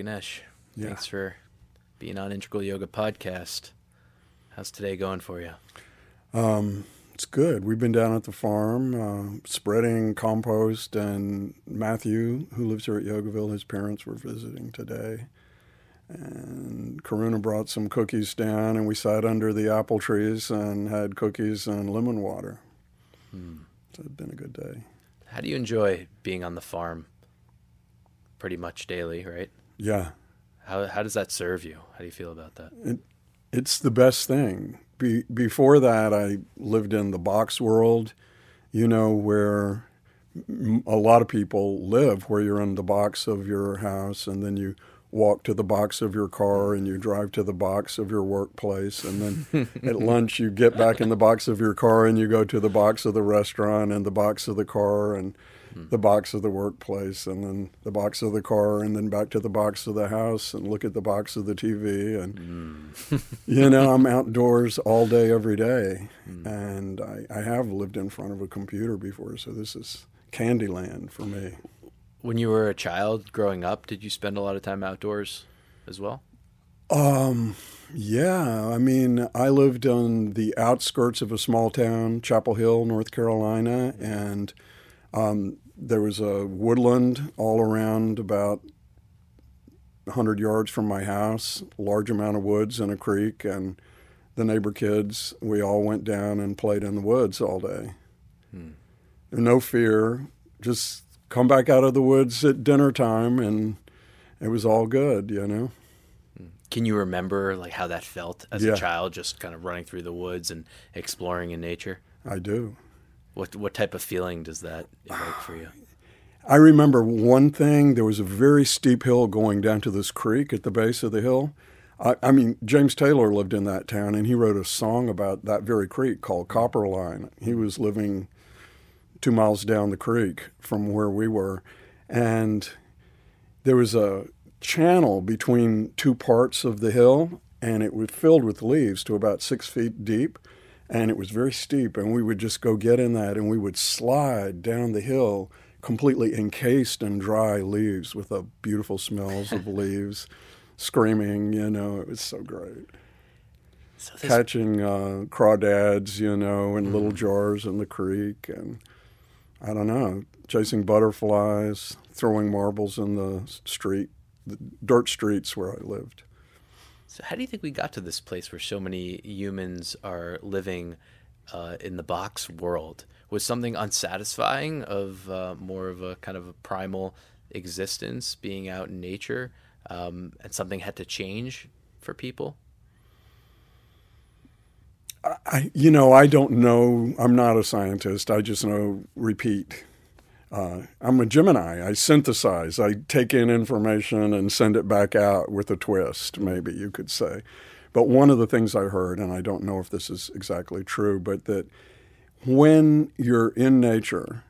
Ganesh. Yeah. Thanks for being on Integral Yoga Podcast. How's today going for you? Um, it's good. We've been down at the farm uh, spreading compost, and Matthew, who lives here at Yogaville, his parents were visiting today. And Karuna brought some cookies down, and we sat under the apple trees and had cookies and lemon water. Hmm. So it's been a good day. How do you enjoy being on the farm? Pretty much daily, right? Yeah, How how does that serve you? How do you feel about that? it's the best thing. Be, before that, I lived in the box world, you know, where a lot of people live, where you're in the box of your house and then you walk to the box of your car and you drive to the box of your workplace. And then at lunch, you get back in the box of your car and you go to the box of the restaurant and the box of the car and the box of the workplace and then the box of the car and then back to the box of the house and look at the box of the TV and you know I'm outdoors all day every day. And I, I have lived in front of a computer before so this is Candyland for me. When you were a child growing up, did you spend a lot of time outdoors as well? Um, yeah, I mean, I lived on the outskirts of a small town, Chapel Hill, North Carolina, and um, there was a woodland all around about 100 yards from my house, large amount of woods and a creek, and the neighbor kids, we all went down and played in the woods all day. Hmm. No fear, just come back out of the woods at dinner time, and it was all good, you know. Hmm. Can you remember like how that felt as Yeah. a child, just kind of running through the woods and exploring in nature? I do. What what type of feeling does that evoke for you? I remember one thing. There was a very steep hill going down to this creek at the base of the hill. I, I mean, James Taylor lived in that town, and he wrote a song about that very creek called Copperline. He was living two miles down the creek from where we were, and there was a channel between two parts of the hill, and it was filled with leaves to about six feet deep, and it was very steep. And we would just go get in that, and we would slide down the hill, completely encased in dry leaves, with the beautiful smells of leaves, screaming. You know, it was so great. So this, Catching uh, crawdads, you know, in little jars in the creek, and I don't know, chasing butterflies, throwing marbles in the street, the dirt streets where I lived. So how do you think we got to this place where so many humans are living uh, in the box world? Was something unsatisfying of uh, more of a kind of a primal existence, being out in nature, um, and something had to change for people? I, you know, I don't know. I'm not a scientist. I just know repeat. Uh, I'm a Gemini. I synthesize. I take in information and send it back out with a twist, maybe you could say. But one of the things I heard, and I don't know if this is exactly true, but that when you're in nature,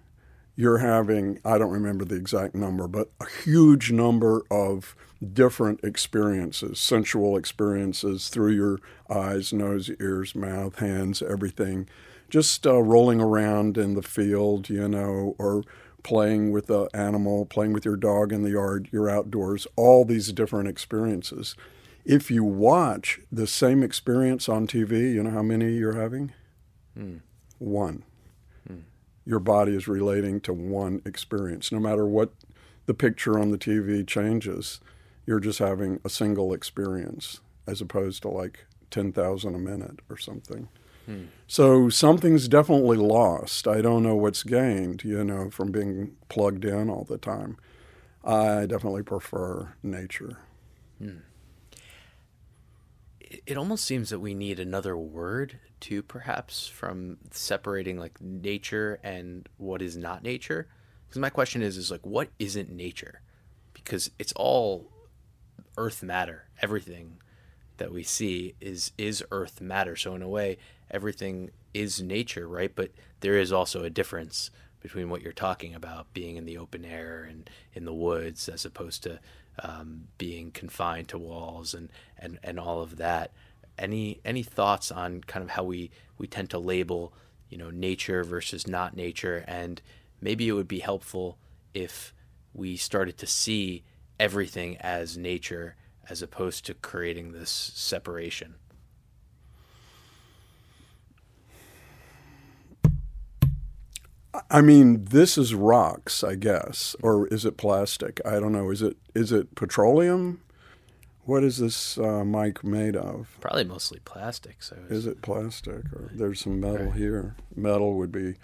you're having, I don't remember the exact number, but a huge number of different experiences, sensual experiences through your eyes, nose, ears, mouth, hands, everything. Just uh, rolling around in the field, you know, or playing with the animal, playing with your dog in the yard, you're outdoors, all these different experiences. If you watch the same experience on TV, you know how many you're having? Hmm. One hmm. your body is relating to one experience. No matter what the picture on the TV changes, you're just having a single experience as opposed to like 10,000 a minute or something. So something's definitely lost. I don't know what's gained, you know, from being plugged in all the time. I definitely prefer nature. Hmm. it it almost seems that we need another word too perhaps from separating like nature and what is not nature because my question is is like what isn't nature because it's all earth matter everything that we see is is earth matter so in a way everything is nature right? But there is also a difference between what you're talking about being in the open air and in the woods as opposed to um, being confined to walls and, and, and all of that. Any any thoughts on kind of how we we tend to label you know nature versus not nature? And maybe it would be helpful if we started to see everything as nature as opposed to creating this separation? I mean, this is rocks, I guess, or is it plastic? I don't know. Is it is it petroleum? What is this uh, mic made of? Probably mostly plastic. So is it plastic, or there's some metal right. here? Metal would be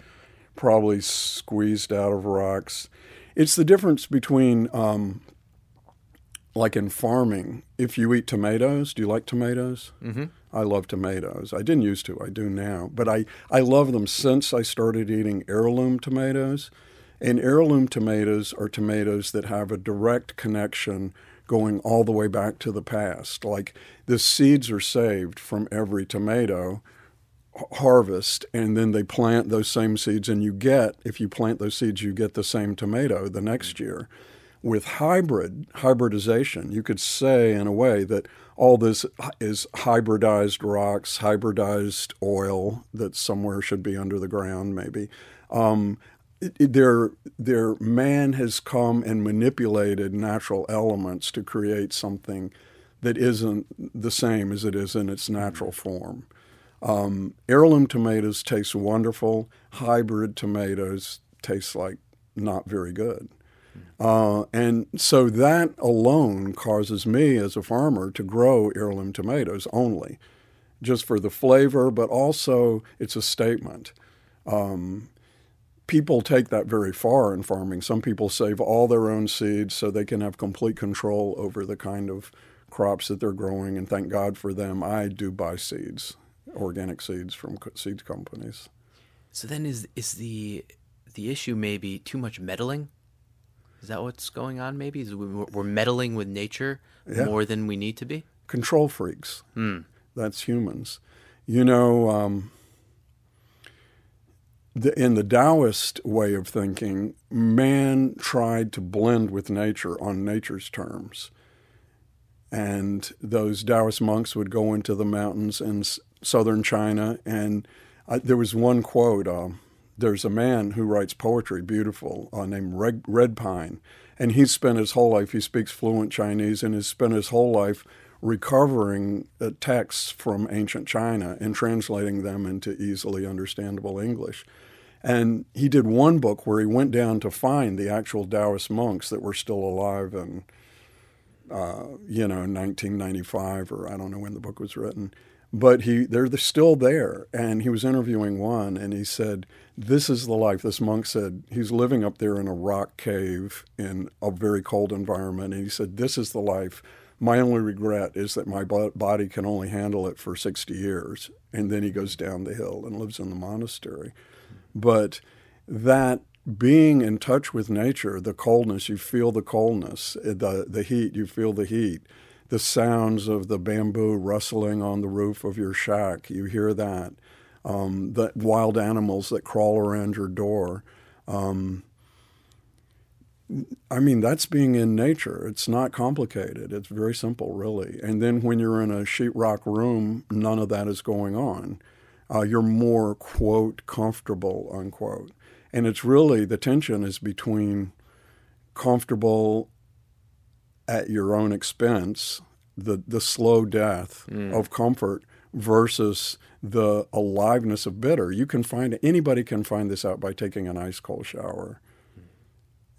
probably squeezed out of rocks. It's the difference between, um, like in farming, if you eat tomatoes. Do you like tomatoes? Mm-hmm. I love tomatoes. I didn't used to. I do now, but I I love them since I started eating heirloom tomatoes. And heirloom tomatoes are tomatoes that have a direct connection going all the way back to the past. Like the seeds are saved from every tomato harvest and then they plant those same seeds and you get if you plant those seeds you get the same tomato the next year with hybrid hybridization you could say in a way that all this is hybridized rocks hybridized oil that somewhere should be under the ground maybe um, their their man has come and manipulated natural elements to create something that isn't the same as it is in its natural form. Um, heirloom tomatoes taste wonderful. Hybrid tomatoes taste like not very good. Uh, and so that alone causes me as a farmer to grow heirloom tomatoes only, just for the flavor, but also it's a statement. Um, people take that very far in farming. Some people save all their own seeds so they can have complete control over the kind of crops that they're growing, and thank God for them. I do buy seeds, organic seeds from seed companies. So then, is is the the issue maybe too much meddling? Is that what's going on? Maybe is we're meddling with nature yeah. more than we need to be. Control freaks. Hmm. That's humans. You know. Um, the, in the Taoist way of thinking, man tried to blend with nature on nature's terms. And those Taoist monks would go into the mountains in southern China. And I, there was one quote uh, there's a man who writes poetry, beautiful, uh, named Red, Red Pine. And he's spent his whole life, he speaks fluent Chinese, and has spent his whole life recovering uh, texts from ancient China and translating them into easily understandable English. And he did one book where he went down to find the actual Taoist monks that were still alive in, uh, you know, 1995 or I don't know when the book was written. But he, they're still there. And he was interviewing one and he said, This is the life. This monk said he's living up there in a rock cave in a very cold environment. And he said, This is the life. My only regret is that my body can only handle it for 60 years. And then he goes down the hill and lives in the monastery. But that being in touch with nature, the coldness, you feel the coldness, eh, the, the heat, you feel the heat. The sounds of the bamboo rustling on the roof of your shack, you hear that. Um, the wild animals that crawl around your door. Um, I mean, that's being in nature. It's not complicated. It's very simple, really. And then when you're in a sheetrock room, none of that is going on uh, you're more, quote, comfortable, unquote. And it's really the tension is between comfortable at your own expense, the, the slow death mm. of comfort versus the aliveness of bitter. You can find anybody can find this out by taking an ice cold shower.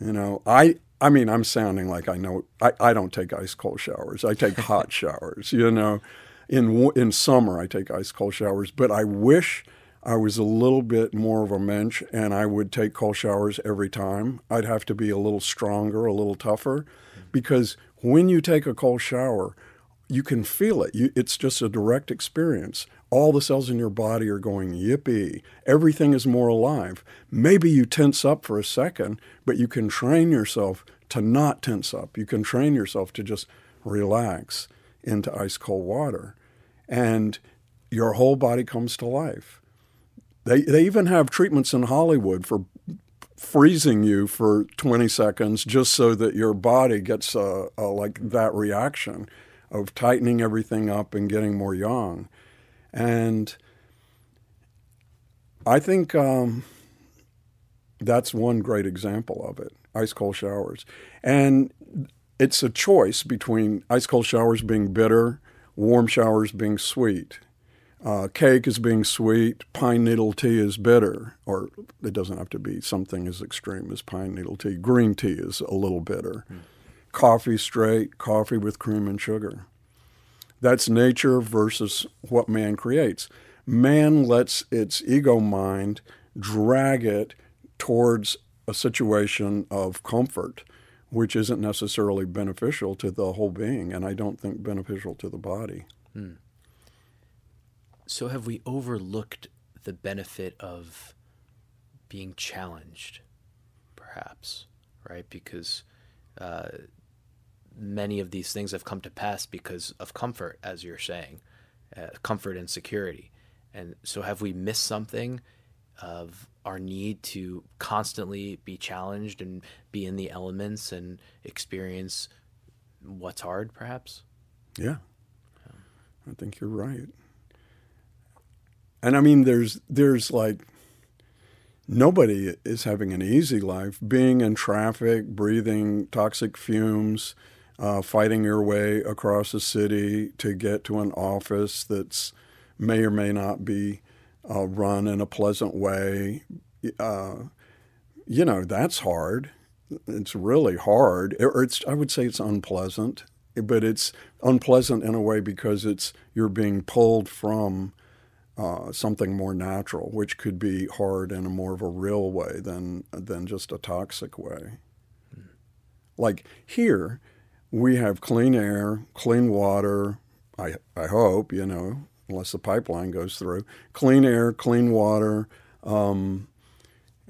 You know, I I mean I'm sounding like I know I, I don't take ice cold showers. I take hot showers, you know in in summer I take ice cold showers, but I wish I was a little bit more of a mensch and I would take cold showers every time. I'd have to be a little stronger, a little tougher, because when you take a cold shower, you can feel it. You, it's just a direct experience. All the cells in your body are going yippee. Everything is more alive. Maybe you tense up for a second, but you can train yourself to not tense up. You can train yourself to just relax into ice cold water and your whole body comes to life. They, they even have treatments in Hollywood for freezing you for 20 seconds just so that your body gets a, a, like that reaction of tightening everything up and getting more young. And I think um, that's one great example of it ice cold showers. And it's a choice between ice cold showers being bitter, warm showers being sweet. Uh, cake is being sweet, pine needle tea is bitter, or it doesn't have to be something as extreme as pine needle tea. Green tea is a little bitter. Mm. Coffee straight, coffee with cream and sugar. That's nature versus what man creates. Man lets its ego mind drag it towards a situation of comfort, which isn't necessarily beneficial to the whole being, and I don't think beneficial to the body. Hmm. So, have we overlooked the benefit of being challenged, perhaps, right? Because uh, many of these things have come to pass because of comfort, as you're saying, uh, comfort and security. And so, have we missed something of our need to constantly be challenged and be in the elements and experience what's hard, perhaps? Yeah, I think you're right. And I mean, there's there's like nobody is having an easy life. Being in traffic, breathing toxic fumes, uh, fighting your way across a city to get to an office that's may or may not be uh, run in a pleasant way. Uh, you know, that's hard. It's really hard. Or it's, I would say it's unpleasant, but it's unpleasant in a way because it's you're being pulled from uh, something more natural, which could be hard in a more of a real way than than just a toxic way. Like here, we have clean air, clean water. I I hope you know, unless the pipeline goes through, clean air, clean water, um,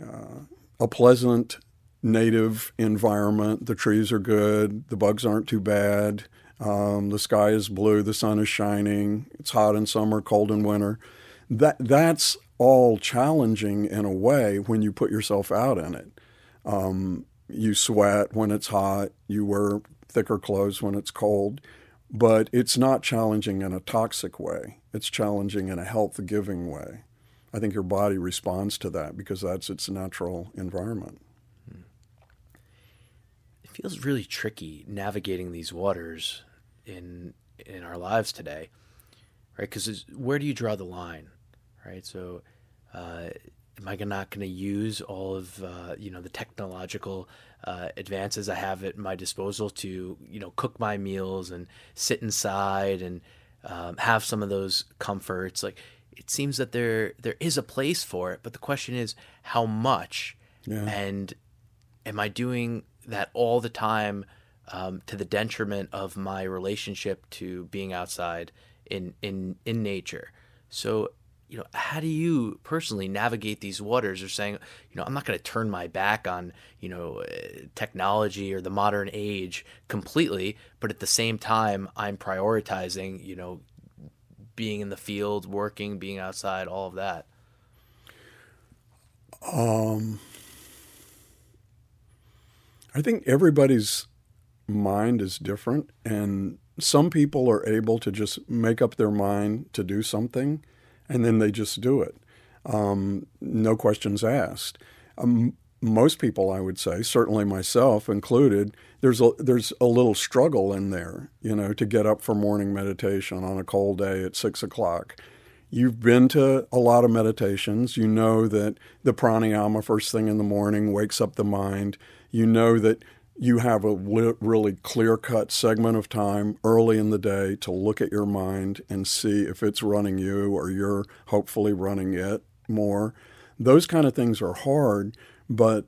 uh, a pleasant native environment. The trees are good. The bugs aren't too bad. Um, the sky is blue. The sun is shining. It's hot in summer, cold in winter. That that's all challenging in a way when you put yourself out in it. Um, you sweat when it's hot. You wear thicker clothes when it's cold, but it's not challenging in a toxic way. It's challenging in a health giving way. I think your body responds to that because that's its natural environment. It feels really tricky navigating these waters in in our lives today, right? Because where do you draw the line, right? So, uh, am I not going to use all of uh, you know the technological uh, advances I have at my disposal to you know cook my meals and sit inside and um, have some of those comforts. Like it seems that there there is a place for it, but the question is how much, yeah. and am I doing that all the time um, to the detriment of my relationship to being outside in in in nature? So you know, how do you personally navigate these waters or saying, you know, I'm not going to turn my back on, you know, uh, technology or the modern age completely, but at the same time, I'm prioritizing, you know, being in the field, working, being outside, all of that? Um, I think everybody's mind is different, and some people are able to just make up their mind to do something and then they just do it. Um, no questions asked. Um, most people, I would say, certainly myself included, there's a there's a little struggle in there, you know, to get up for morning meditation on a cold day at six o'clock. You've been to a lot of meditations. You know that the pranayama first thing in the morning wakes up the mind. You know that you have a really clear cut segment of time early in the day to look at your mind and see if it's running you or you're hopefully running it more. Those kind of things are hard, but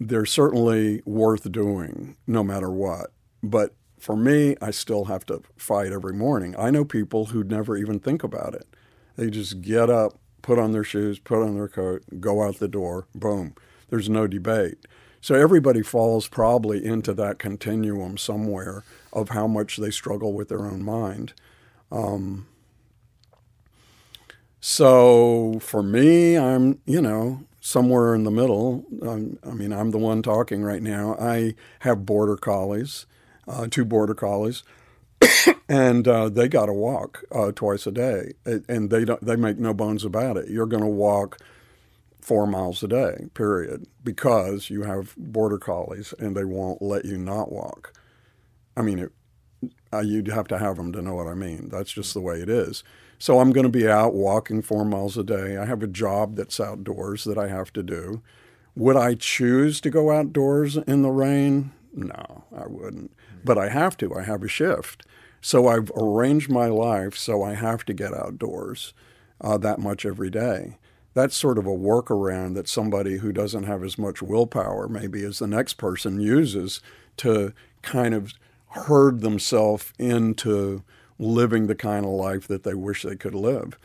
they're certainly worth doing no matter what. But for me, I still have to fight every morning. I know people who never even think about it. They just get up, put on their shoes, put on their coat, go out the door, boom. There's no debate. So everybody falls probably into that continuum somewhere of how much they struggle with their own mind. Um, so for me, I'm, you know, somewhere in the middle. I'm, I mean, I'm the one talking right now. I have border collies, uh, two border collies. and uh, they got to walk uh, twice a day, and they don't. They make no bones about it. You're going to walk four miles a day, period, because you have border collies and they won't let you not walk. I mean, it, uh, you'd have to have them to know what I mean. That's just the way it is. So I'm going to be out walking four miles a day. I have a job that's outdoors that I have to do. Would I choose to go outdoors in the rain? No, I wouldn't. But I have to. I have a shift. So I've arranged my life so I have to get outdoors uh, that much every day. That's sort of a workaround that somebody who doesn't have as much willpower, maybe as the next person, uses to kind of herd themselves into living the kind of life that they wish they could live.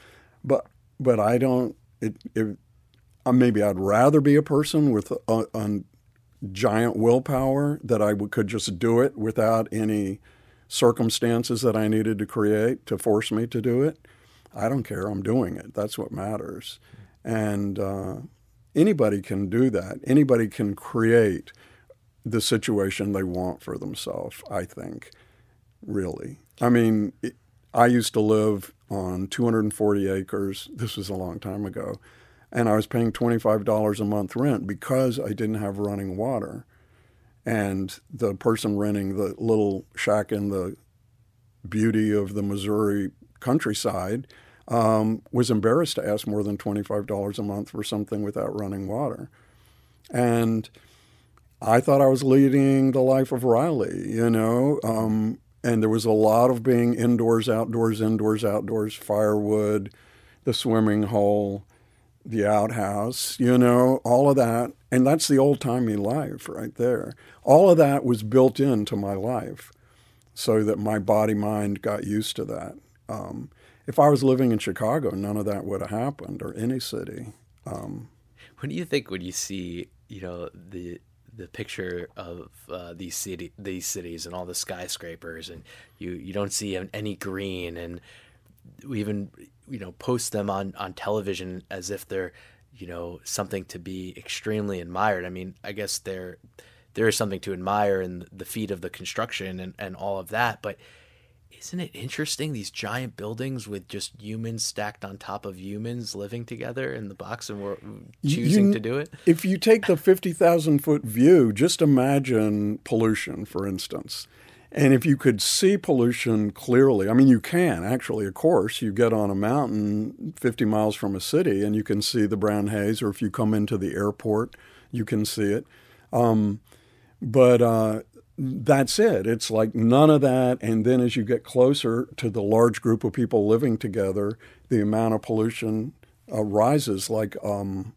But but I don't. It, it maybe I'd rather be a person with a, a giant willpower that I could just do it without any circumstances that I needed to create to force me to do it. I don't care. I'm doing it. That's what matters. And uh, anybody can do that. Anybody can create the situation they want for themselves, I think, really. I mean, it, I used to live on 240 acres. This was a long time ago. And I was paying $25 a month rent because I didn't have running water. And the person renting the little shack in the beauty of the Missouri countryside um, was embarrassed to ask more than $25 a month for something without running water. And I thought I was leading the life of Riley, you know. Um, and there was a lot of being indoors, outdoors, indoors, outdoors, firewood, the swimming hole, the outhouse, you know, all of that. And that's the old timey life right there. All of that was built into my life so that my body mind got used to that. Um, if I was living in Chicago, none of that would have happened or any city. Um, what do you think when you see, you know, the the picture of uh, these city these cities and all the skyscrapers and you you don't see any green and we even you know post them on on television as if they're you know something to be extremely admired i mean i guess there there is something to admire in the feat of the construction and and all of that but isn't it interesting these giant buildings with just humans stacked on top of humans living together in the box and we're choosing you, to do it? if you take the 50,000 foot view just imagine pollution for instance. And if you could see pollution clearly i mean you can actually of course. You get on a mountain 50 miles from a city and you can see the brown haze or if you come into the airport you can see it. Um, but uh, that's it. It's like none of that. And then as you get closer to the large group of people living together, the amount of pollution uh, rises like um,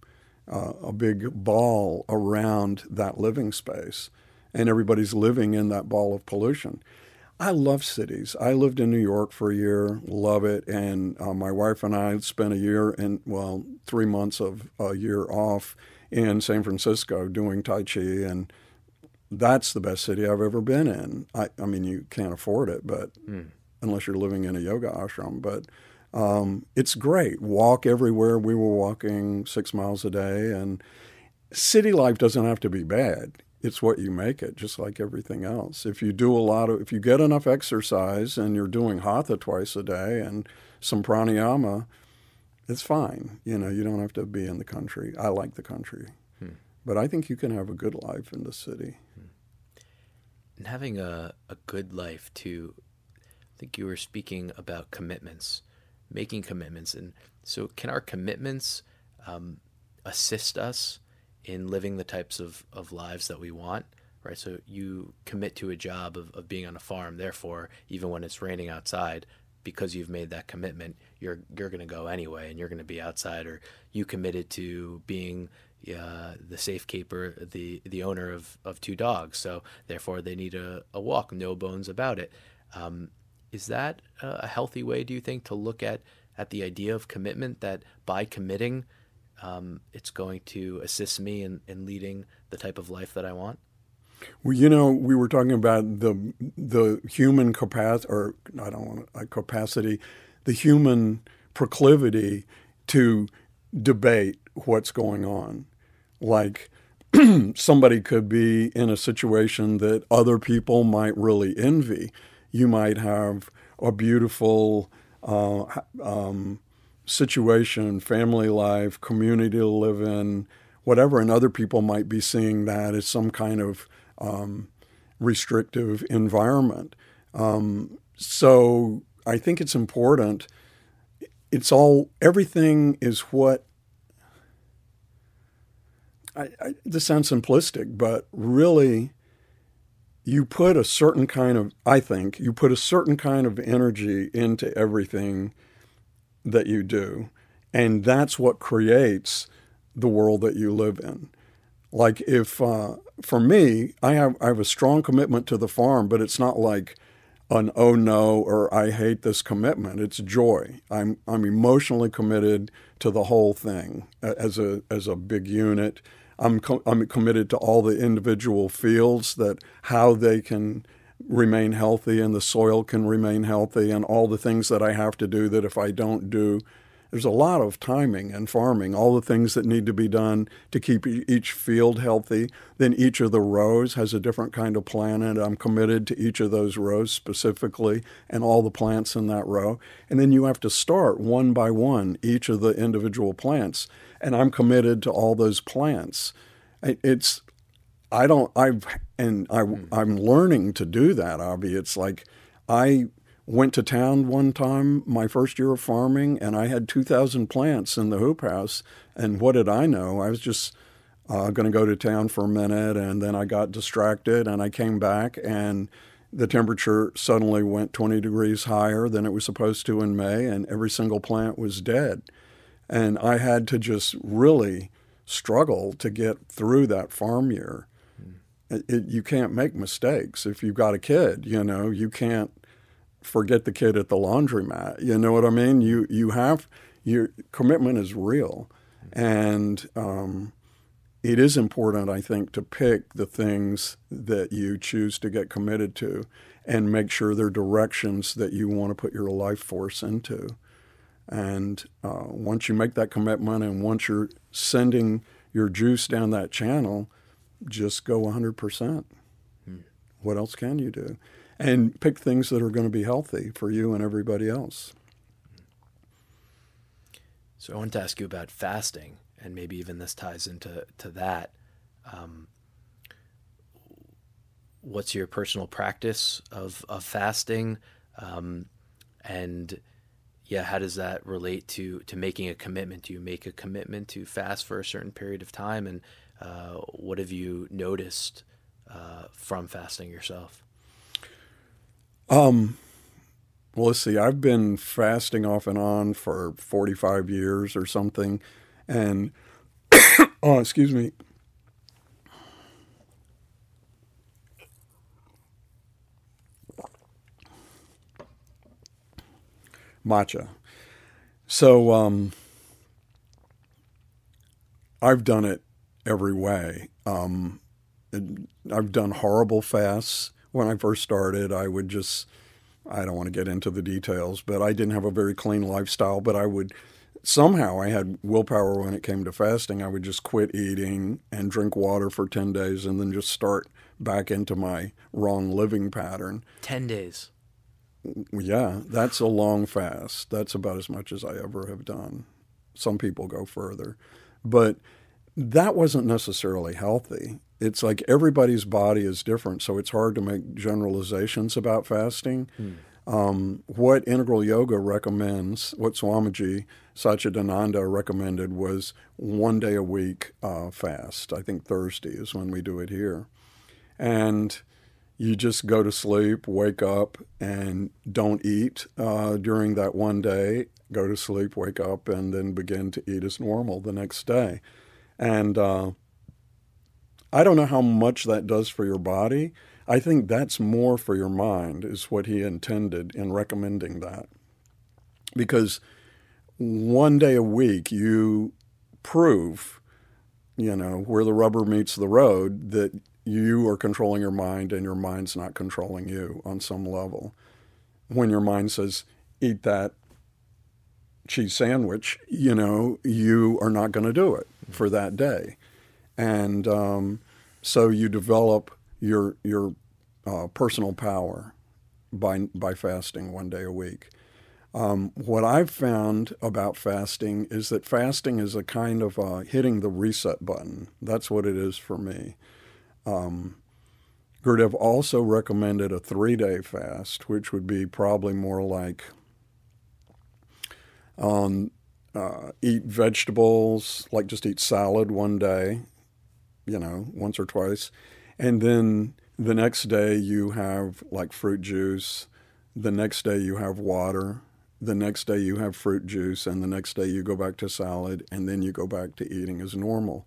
uh, a big ball around that living space. And everybody's living in that ball of pollution. I love cities. I lived in New York for a year, love it. And uh, my wife and I spent a year and, well, three months of a year off in San Francisco doing Tai Chi and that's the best city I've ever been in. I, I mean, you can't afford it, but mm. unless you're living in a yoga ashram, but um, it's great. Walk everywhere. We were walking six miles a day, and city life doesn't have to be bad. It's what you make it, just like everything else. If you do a lot of, if you get enough exercise and you're doing hatha twice a day and some pranayama, it's fine. You know, you don't have to be in the country. I like the country. But I think you can have a good life in the city. And having a, a good life too i think you were speaking about commitments making commitments. And so can our commitments um, assist us in living the types of, of lives that we want right? So you commit to a job of, of being on a farm. Therefore even when it's raining outside because you've made that commitment you're you're going to go anyway and you're going to be outside. Or you committed to being uh, the safekeeper, the the owner of, of two dogs. So therefore, they need a, a walk. No bones about it. Um, is that a healthy way? Do you think to look at at the idea of commitment that by committing, um, it's going to assist me in, in leading the type of life that I want? Well, you know, we were talking about the the human capacity, or I don't want to, capacity, the human proclivity to debate what's going on like somebody could be in a situation that other people might really envy. You might have a beautiful uh, um, situation, family life, community to live in, whatever, and other people might be seeing that as some kind of um, restrictive environment. Um, so I think it's important. It's all, everything is what, I, I, this sounds simplistic, but really, you put a certain kind of, I think, you put a certain kind of energy into everything that you do. And that's what creates the world that you live in. Like if, uh, for me, I have, I have a strong commitment to the farm, but it's not like an oh no or I hate this commitment. It's joy. I'm, I'm emotionally committed to the whole thing as a, as a big unit. I'm, co- I'm committed to all the individual fields that how they can remain healthy and the soil can remain healthy and all the things that I have to do that if I don't do, there's a lot of timing and farming, all the things that need to be done to keep each field healthy. Then each of the rows has a different kind of plant, and I'm committed to each of those rows specifically and all the plants in that row. And then you have to start one by one each of the individual plants, and I'm committed to all those plants. It's I don't I've and I I'm learning to do that, Avi. It's like I went to town one time my first year of farming and I had 2,000 plants in the hoop house. And what did I know? I was just uh, going to go to town for a minute and then I got distracted and I came back and the temperature suddenly went 20 degrees higher than it was supposed to in May and every single plant was dead. And I had to just really struggle to get through that farm year. It, it, you can't make mistakes. If you've got a kid, you know, you can't forget the kid at the laundromat. You know what I mean? You you have your commitment is real, and um, it is important, I think, to pick the things that you choose to get committed to, and make sure they're directions that you want to put your life force into. And uh, once you make that commitment, and once you're sending your juice down that channel, just go 100%. Hmm. What else can you do? and pick things that are going to be healthy for you and everybody else. So I want to ask you about fasting, and maybe even this ties into to that. Um, what's your personal practice of of fasting, um, and yeah, how does that relate to to making a commitment? Do you make a commitment to fast for a certain period of time, and uh, what have you noticed uh, from fasting yourself? Um, well, let's see. I've been fasting off and on for 45 years or something. And, oh, excuse me. Matcha. So, um, I've done it every way. Um, I've done horrible fasts when I first started, I would just, I don't want to get into the details, but I didn't have a very clean lifestyle, but I would, somehow I had willpower when it came to fasting. I would just quit eating and drink water for 10 days and then just start back into my wrong living pattern. 10 days. Yeah, that's a long fast. That's about as much as I ever have done. Some people go further. But that wasn't necessarily healthy it's like everybody's body is different, so it's hard to make generalizations about fasting. Hmm. Um, what integral yoga recommends, what Swamiji Satchidananda recommended was one day a week uh, fast. I think Thursday is when we do it here. And you just go to sleep, wake up, and don't eat uh, during that one day. Go to sleep, wake up, and then begin to eat as normal the next day. And uh, I don't know how much that does for your body. I think that's more for your mind, is what he intended in recommending that. Because one day a week, you prove, you know, where the rubber meets the road, that you are controlling your mind and your mind's not controlling you on some level. When your mind says, eat that cheese sandwich, you know, you are not going to do it for that day. And um, so you develop your your uh, personal power by by fasting one day a week. Um, what I've found about fasting is that fasting is a kind of uh, hitting the reset button. That's what it is for me. Um, Gurdjieff also recommended a three day fast, which would be probably more like um, uh, eat vegetables, like just eat salad one day, you know, once or twice. And then the next day you have like fruit juice. The next day you have water. The next day you have fruit juice. And the next day you go back to salad. And then you go back to eating as normal.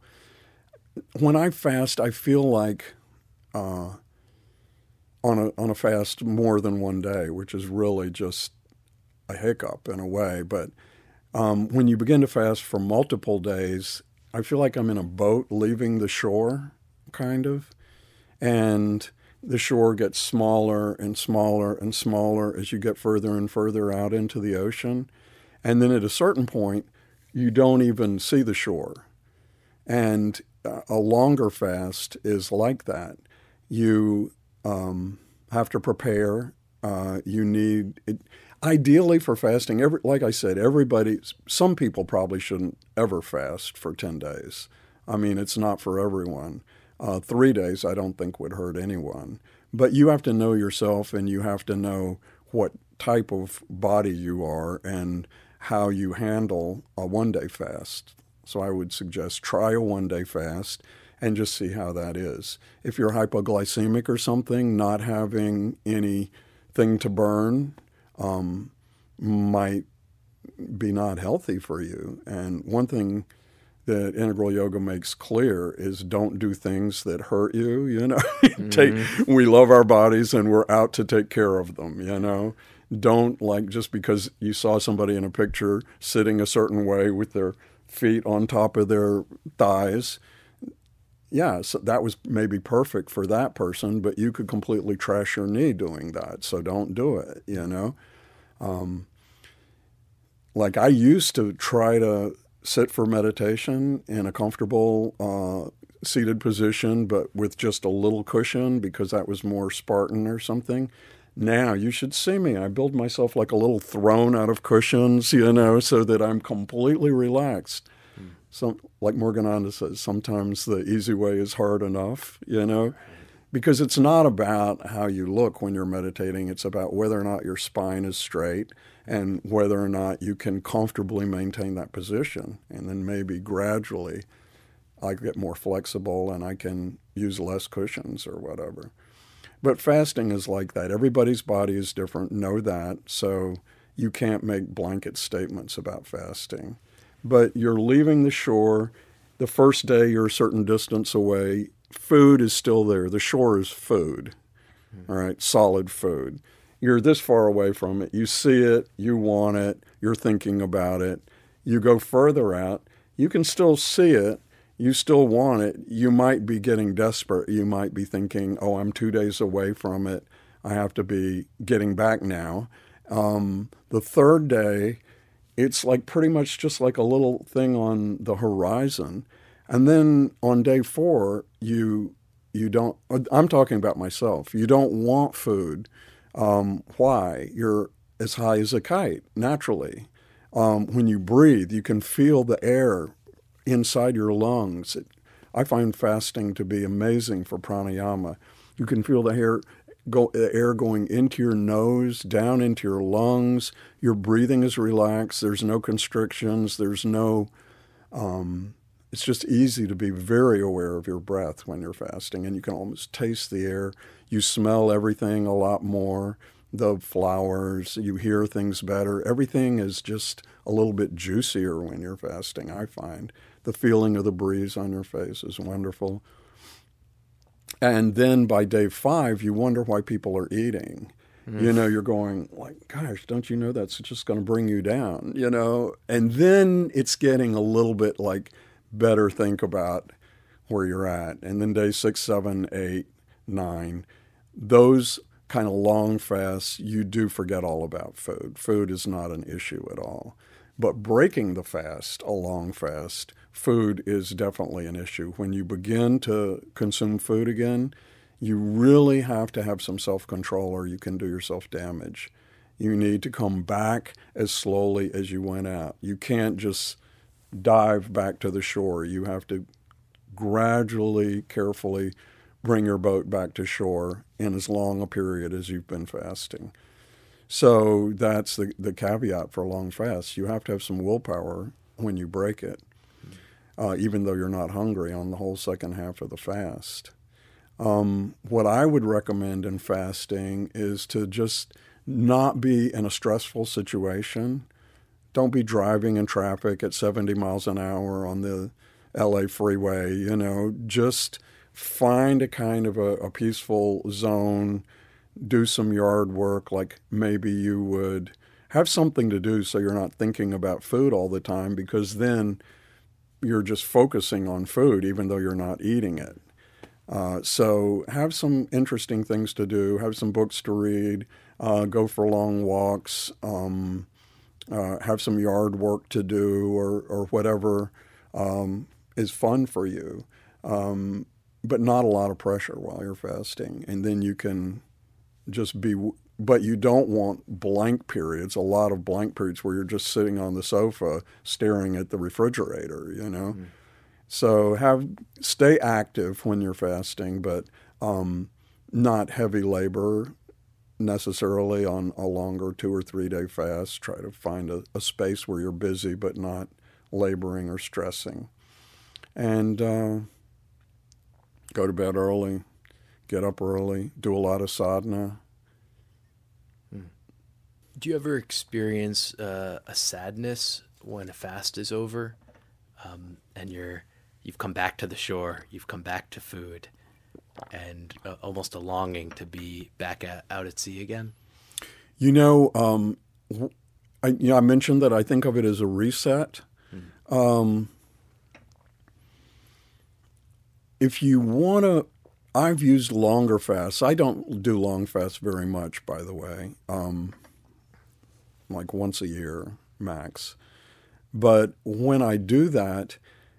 When I fast, I feel like uh, on a on a fast more than one day, which is really just a hiccup in a way. But um, when you begin to fast for multiple days, I feel like I'm in a boat leaving the shore, kind of, and the shore gets smaller and smaller and smaller as you get further and further out into the ocean, and then at a certain point, you don't even see the shore, and a longer fast is like that. You um, have to prepare. Uh, you need it, ideally for fasting. Every, like I said, everybody. Some people probably shouldn't ever fast for ten days. I mean, it's not for everyone. Uh, three days, I don't think would hurt anyone. But you have to know yourself, and you have to know what type of body you are and how you handle a one day fast. So I would suggest try a one day fast and just see how that is. If you're hypoglycemic or something, not having anything to burn um, might be not healthy for you. And one thing that integral yoga makes clear is don't do things that hurt you you know mm-hmm. we love our bodies and we're out to take care of them you know don't like just because you saw somebody in a picture sitting a certain way with their feet on top of their thighs yeah, so that was maybe perfect for that person, but you could completely trash your knee doing that. So don't do it, you know? Um, like I used to try to sit for meditation in a comfortable uh, seated position, but with just a little cushion because that was more Spartan or something. Now you should see me. I build myself like a little throne out of cushions, you know, so that I'm completely relaxed hmm. some like Morgananda says, sometimes the easy way is hard enough, you know, because it's not about how you look when you're meditating. It's about whether or not your spine is straight and whether or not you can comfortably maintain that position. And then maybe gradually I get more flexible and I can use less cushions or whatever. But fasting is like that. Everybody's body is different. Know that. So you can't make blanket statements about fasting but you're leaving the shore. The first day you're a certain distance away. Food is still there. The shore is food, mm-hmm. all right, solid food. You're this far away from it. You see it, you want it, you're thinking about it. You go further out, you can still see it, you still want it. You might be getting desperate. You might be thinking, oh, I'm two days away from it. I have to be getting back now. Um, the third day, it's like pretty much just like a little thing on the horizon. And then on day four, you you don't. I'm talking about myself. You don't want food. Um, why? You're as high as a kite naturally. Um, when you breathe, you can feel the air inside your lungs. It, I find fasting to be amazing for pranayama. You can feel the air go, the air going into your nose, down into your lungs. Your breathing is relaxed. There's no constrictions. There's no. Um, it's just easy to be very aware of your breath when you're fasting, and you can almost taste the air. You smell everything a lot more. The flowers, you hear things better. Everything is just a little bit juicier when you're fasting, I find. The feeling of the breeze on your face is wonderful. And then by day five, you wonder why people are eating. Mm. You know, you're going like, gosh, don't you know that's just going to bring you down? You know, and then it's getting a little bit like better think about where you're at. And then day six, seven, eight, nine, those kind of long fasts, you do forget all about food. Food is not an issue at all. But breaking the fast, a long fast, food is definitely an issue. When you begin to consume food again, you really have to have some self control or you can do yourself damage. You need to come back as slowly as you went out. You can't just dive back to the shore. You have to gradually, carefully bring your boat back to shore in as long a period as you've been fasting. So that's the, the caveat for long fast. You have to have some willpower when you break it, uh, even though you're not hungry on the whole second half of the fast. Um, what I would recommend in fasting is to just not be in a stressful situation. Don't be driving in traffic at 70 miles an hour on the LA freeway. You know, just find a kind of a, a peaceful zone, do some yard work, like maybe you would have something to do so you're not thinking about food all the time because then you're just focusing on food even though you're not eating it. Uh, so have some interesting things to do, have some books to read, uh, go for long walks, um, uh, have some yard work to do, or, or whatever um, is fun for you. Um, but not a lot of pressure while you're fasting. And then you can just be, but you don't want blank periods, a lot of blank periods where you're just sitting on the sofa staring at the refrigerator, you know? Mm. So have stay active when you're fasting, but um, not heavy labor necessarily on a longer two or three day fast. Try to find a, a space where you're busy but not laboring or stressing. And uh, go to bed early, get up early, do a lot of sadhana. Do you ever experience uh, a sadness when a fast is over, um, and you're you've come back to the shore, you've come back to food, and uh, almost a longing to be back at, out at sea again? You know, um, I, you know, I mentioned that I think of it as a reset. Hmm. Um, if you want to, I've used longer fasts. I don't do long fasts very much, by the way, um, like once a year max. But when I do that,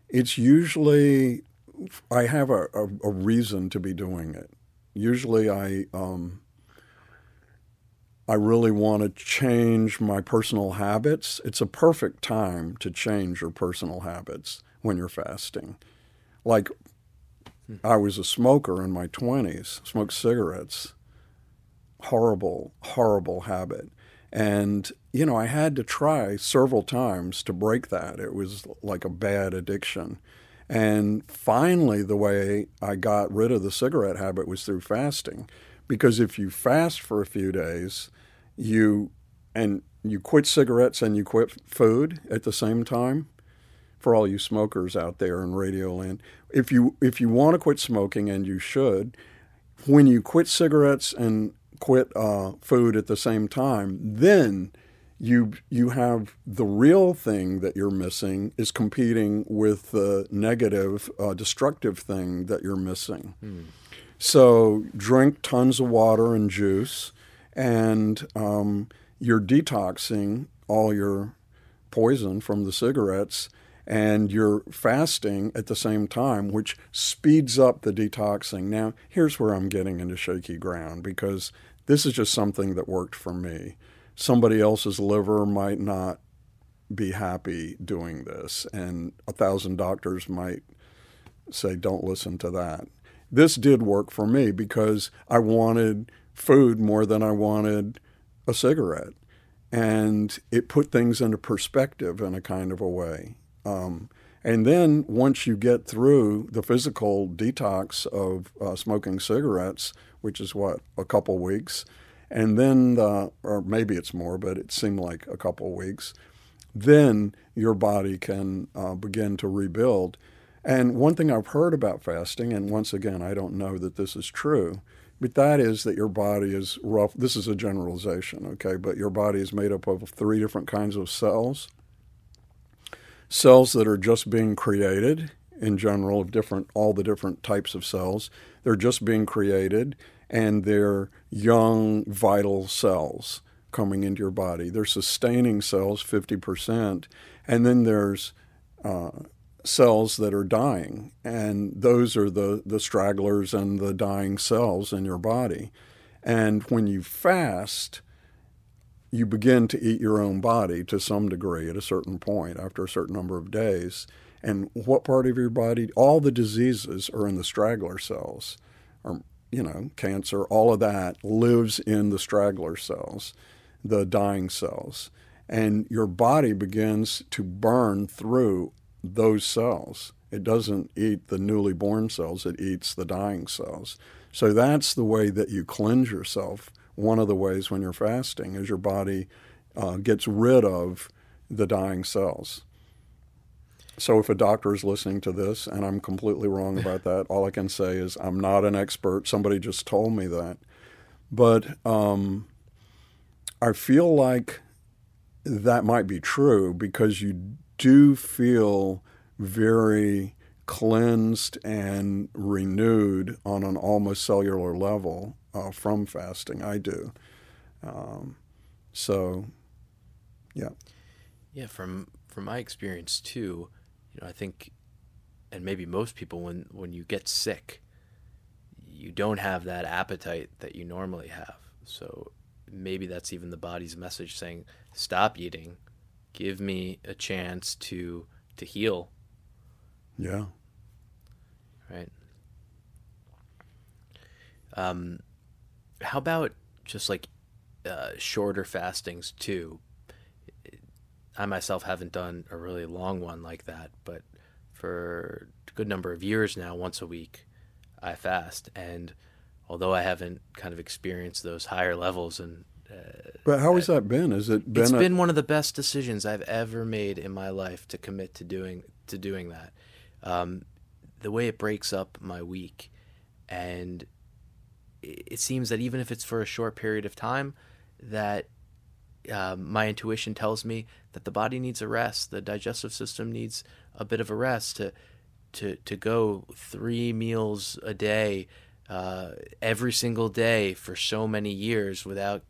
it's usually I have a, a, a reason to be doing it. Usually, I um, I really want to change my personal habits. It's a perfect time to change your personal habits when you're fasting. Like I was a smoker in my 20s, smoked cigarettes. Horrible, horrible habit. And, you know, I had to try several times to break that. It was like a bad addiction. And finally, the way I got rid of the cigarette habit was through fasting. Because if you fast for a few days, you and you quit cigarettes and you quit food at the same time, for all you smokers out there in Radio Land, if you if you want to quit smoking and you should, when you quit cigarettes and quit uh, food at the same time, then you you have the real thing that you're missing is competing with the negative, uh, destructive thing that you're missing. Hmm. So drink tons of water and juice, and um, you're detoxing all your poison from the cigarettes and you're fasting at the same time, which speeds up the detoxing. Now, here's where I'm getting into shaky ground because this is just something that worked for me. Somebody else's liver might not be happy doing this, and a thousand doctors might say, don't listen to that. This did work for me because I wanted food more than I wanted a cigarette. And it put things into perspective in a kind of a way. Um, and then once you get through the physical detox of uh, smoking cigarettes, which is what a couple weeks, and then the, or maybe it's more, but it seemed like a couple of weeks. Then your body can uh, begin to rebuild. And one thing I've heard about fasting, and once again, I don't know that this is true, but that is that your body is rough. This is a generalization, okay? But your body is made up of three different kinds of cells cells that are just being created in general of different all the different types of cells they're just being created and they're young vital cells coming into your body they're sustaining cells 50% and then there's uh, cells that are dying and those are the, the stragglers and the dying cells in your body and when you fast you begin to eat your own body to some degree at a certain point after a certain number of days. And what part of your body? All the diseases are in the straggler cells. or you know, cancer, all of that lives in the straggler cells, the dying cells. And your body begins to burn through those cells. It doesn't eat the newly born cells, it eats the dying cells. So that's the way that you cleanse yourself. One of the ways when you're fasting is your body uh, gets rid of the dying cells. So if a doctor is listening to this and I'm completely wrong about that, all I can say is I'm not an expert. Somebody just told me that. But um, I feel like that might be true because you do feel very cleansed and renewed on an almost cellular level uh, from fasting. I do. Um, so, yeah. Yeah, from from my experience too, you know, I think, and maybe most people, when when you get sick, you don't have that appetite that you normally have. So maybe that's even the body's message saying, "Stop eating, give me a chance to to heal." Yeah. Right. Um, how about just like uh, shorter fastings too? I myself haven't done a really long one like that, but for a good number of years now, once a week, I fast. And although I haven't kind of experienced those higher levels and uh, but how has that been? Has it been? It's a... been one of the best decisions I've ever made in my life to commit to doing to doing that. Um, the way it breaks up my week, and it seems that even if it's for a short period of time, that um, my intuition tells me that the body needs a rest. The digestive system needs a bit of a rest to to to go three meals a day uh, every single day for so many years without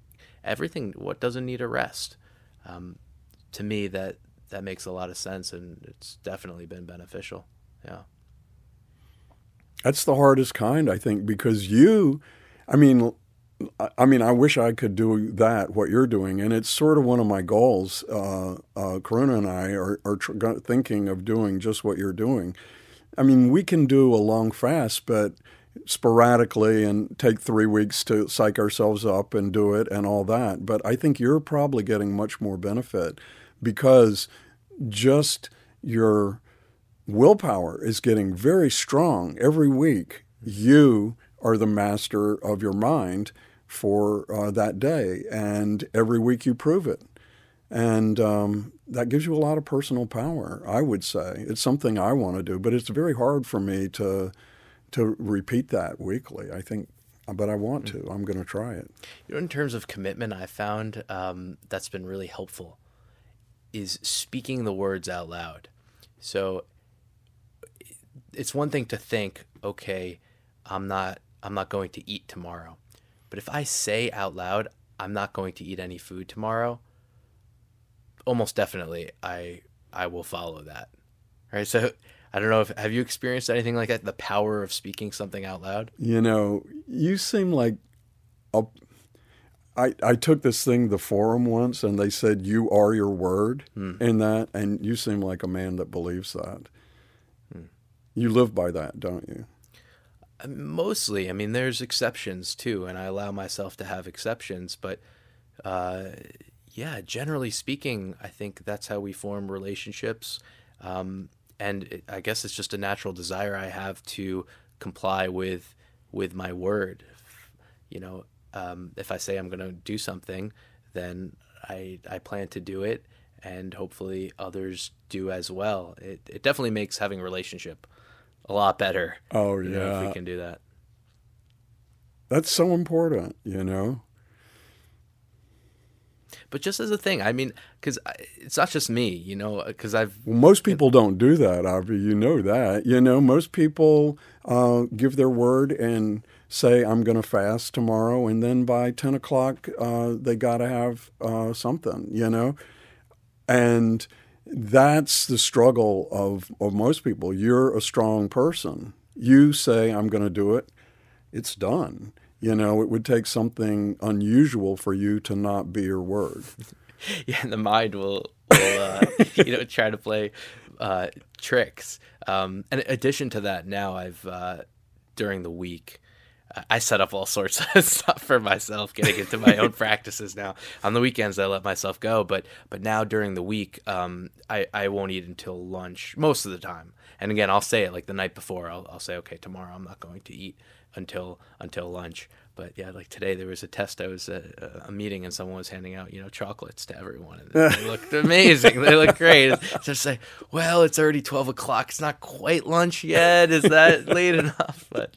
everything. What doesn't need a rest? Um, to me, that that makes a lot of sense, and it's definitely been beneficial. Yeah. That's the hardest kind, I think, because you, I mean, I mean, I wish I could do that, what you're doing. And it's sort of one of my goals. Uh, uh, Karuna and I are, are tr- thinking of doing just what you're doing. I mean, we can do a long fast, but sporadically and take three weeks to psych ourselves up and do it and all that. But I think you're probably getting much more benefit because just your willpower is getting very strong every week. You are the master of your mind for uh, that day, and every week you prove it. And um, that gives you a lot of personal power, I would say. It's something I want to do, but it's very hard for me to to repeat that weekly. I think, but I want to. I'm going to try it. You know, in terms of commitment, I found um, that's been really helpful is speaking the words out loud. So it's one thing to think, okay, I'm not I'm not going to eat tomorrow. But if I say out loud, I'm not going to eat any food tomorrow, almost definitely I I will follow that. Right? So I don't know if have you experienced anything like that? The power of speaking something out loud. You know, you seem like a. I, I took this thing the forum once and they said you are your word hmm. in that and you seem like a man that believes that. Hmm. You live by that, don't you? Mostly, I mean, there's exceptions too, and I allow myself to have exceptions. But uh, yeah, generally speaking, I think that's how we form relationships. Um, and it, I guess it's just a natural desire I have to comply with with my word. You know, um, if I say I'm going to do something, then I I plan to do it, and hopefully others do as well. It it definitely makes having a relationship a lot better. Oh yeah, know, if we can do that. That's so important, you know. But just as a thing, I mean, because it's not just me, you know, because I've. Well, most people don't do that, Avi. You know that. You know, most people uh, give their word and say, I'm going to fast tomorrow. And then by 10 o'clock, uh, they got to have uh, something, you know? And that's the struggle of, of most people. You're a strong person. You say, I'm going to do it, it's done. You know, it would take something unusual for you to not be your word. yeah, the mind will, will uh, you know, try to play uh, tricks. Um, in addition to that, now I've, uh, during the week, I set up all sorts of stuff for myself, getting into my own practices now. On the weekends, I let myself go, but but now during the week, um, I I won't eat until lunch most of the time. And again, I'll say it like the night before. I'll I'll say, okay, tomorrow I'm not going to eat until until lunch. But yeah, like today there was a test. I was at a meeting and someone was handing out you know chocolates to everyone, and they looked amazing. they looked great. Just say, well, it's already twelve o'clock. It's not quite lunch yet. Is that late enough? But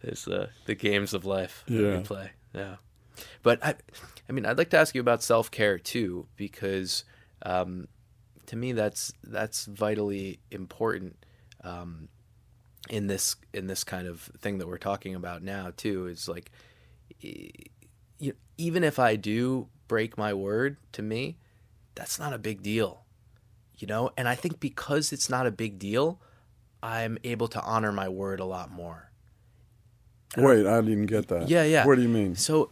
there's uh, the games of life that we play. Yeah, but I, I mean, I'd like to ask you about self care too, because um, to me that's that's vitally important. Um, in this in this kind of thing that we're talking about now too is like you even if I do break my word to me that's not a big deal you know and I think because it's not a big deal I'm able to honor my word a lot more Wait, I didn't get that. Yeah, yeah. What do you mean? so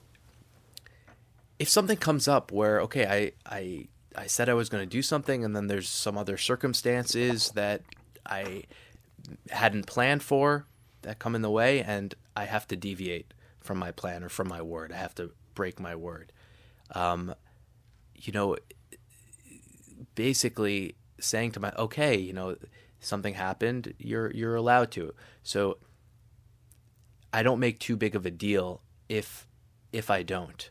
if something comes up where okay I I I said I was going to do something and then there's some other circumstances that I hadn't planned for that come in the way and I have to deviate from my plan or from my word. I have to break my word. Um, you know, basically saying to my okay, you know, something happened, you're you're allowed to. So I don't make too big of a deal if if I don't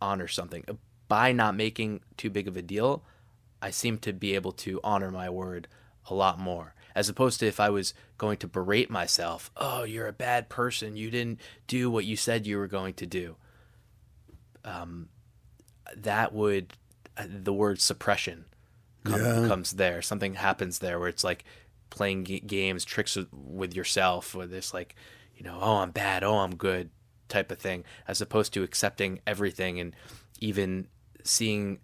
honor something. By not making too big of a deal, I seem to be able to honor my word a lot more. As opposed to if I was going to berate myself, oh, you're a bad person. You didn't do what you said you were going to do. Um, that would, uh, the word suppression come, Yeah. comes there. Something happens there where it's like playing g- games, tricks with, with yourself, where this like, you know, oh, I'm bad, oh, I'm good type of thing, as opposed to accepting everything and even seeing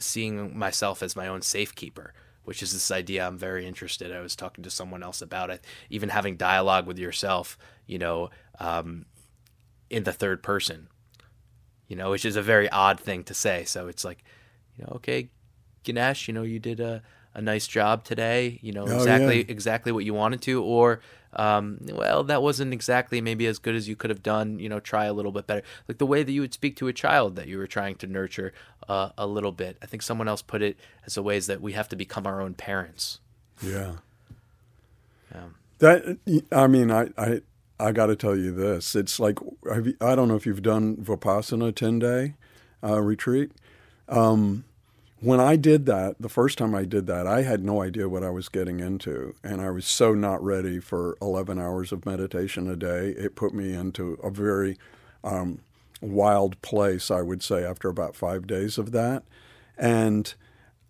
seeing myself as my own safekeeper, which is this idea I'm very interested. I was talking to someone else about it, even having dialogue with yourself, you know, um, in the third person, you know, which is a very odd thing to say. So it's like, you know, okay, Ganesh, you know, you did a, a nice job today, you know, Oh, exactly yeah. exactly what you wanted to, or um, well, that wasn't exactly maybe as good as you could have done. You know, try a little bit better. Like the way that you would speak to a child that you were trying to nurture uh, a little bit. I think someone else put it as a ways that we have to become our own parents. Yeah. Yeah. That I mean, I I, I got to tell you this. It's like have you, I don't know if you've done vipassana ten day uh, retreat. Um, when I did that, the first time I did that, I had no idea what I was getting into, and I was so not ready for eleven hours of meditation a day. It put me into a very um, wild place, I would say, after about five days of that, and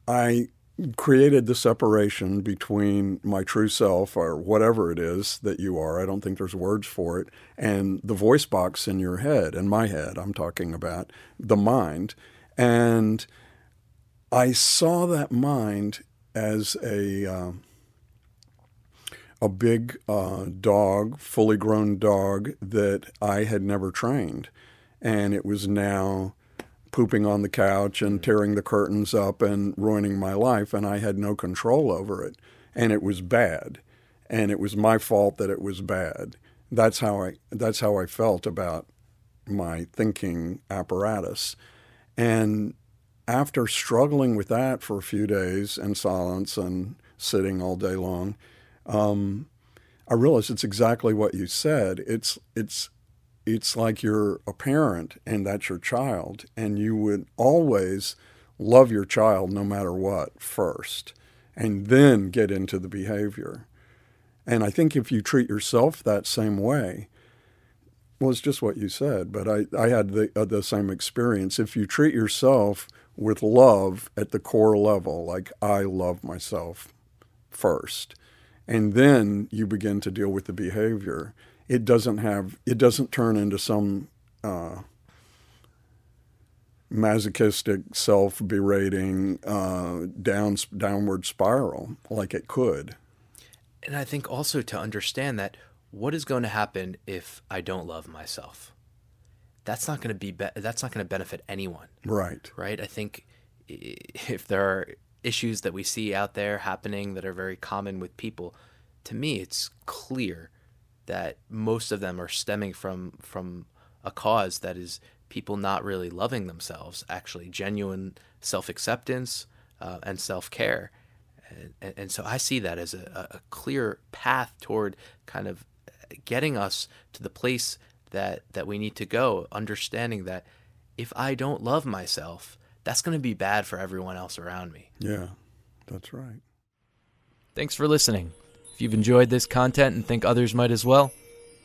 I created the separation between my true self or whatever it is that you are. I don't think there's words for it. And the voice box in your head, in my head, I'm talking about the mind. And I saw that mind as a. Um, a big uh, dog, fully grown dog that I had never trained. And it was now pooping on the couch and tearing the curtains up and ruining my life, and I had no control over it. And it was bad. And it was my fault that it was bad. That's how I that's how I felt about my thinking apparatus. And after struggling with that for a few days in silence and sitting all day long, um, I realized it's exactly what you said. It's it's it's like you're a parent and that's your child, and you would always love your child no matter what first, and then get into the behavior. And I think if you treat yourself that same way, well, it's just what you said, but I, I had the, uh, the same experience. If you treat yourself with love at the core level, like I love myself first, and then you begin to deal with the behavior, it doesn't have, it doesn't turn into some uh, masochistic, self berating, uh, down, downward spiral like it could. And I think also to understand that what is going to happen if I don't love myself? That's not going to be, be that's not going to benefit anyone. Right. right? I think if there are issues that we see out there happening that are very common with people, to me, it's clear that most of them are stemming from from a cause that is people not really loving themselves, actually genuine self acceptance uh, and self care. And, and, so I see that as a, a clear path toward kind of getting us to the place that that we need to go, understanding that if I don't love myself, that's going to be bad for everyone else around me. Yeah, that's right. Thanks for listening. If you've enjoyed this content and think others might as well,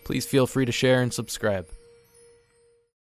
please feel free to share and subscribe.